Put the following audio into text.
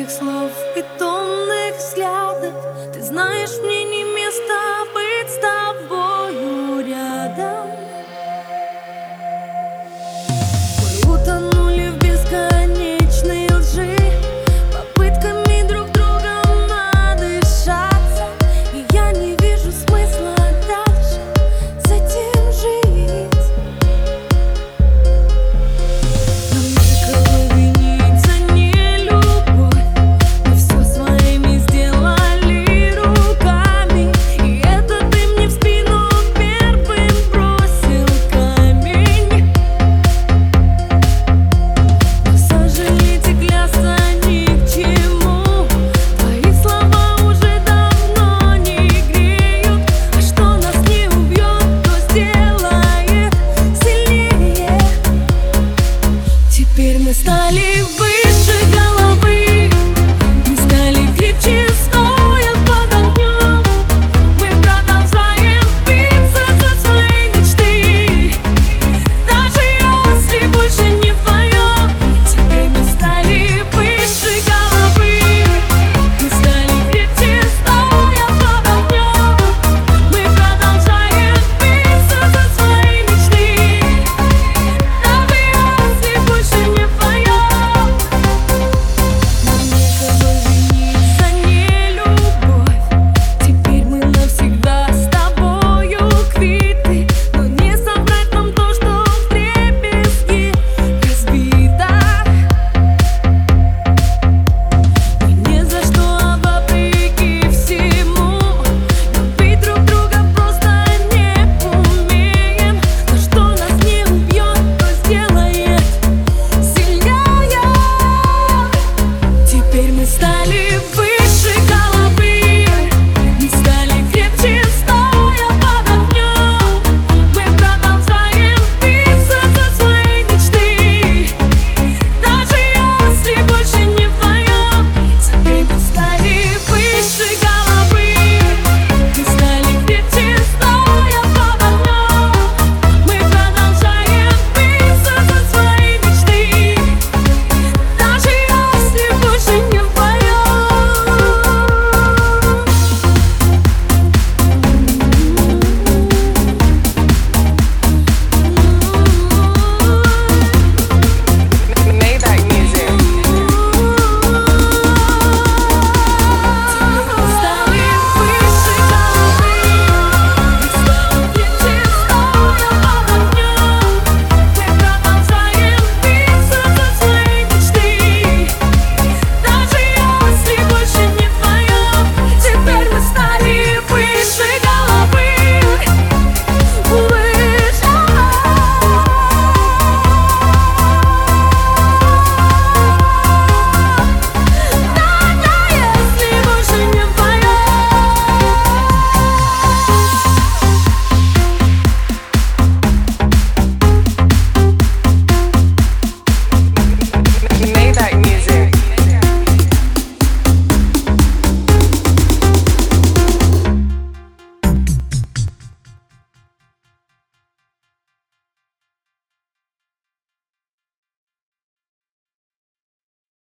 любовь слов и томных взглядов Ты знаешь, мне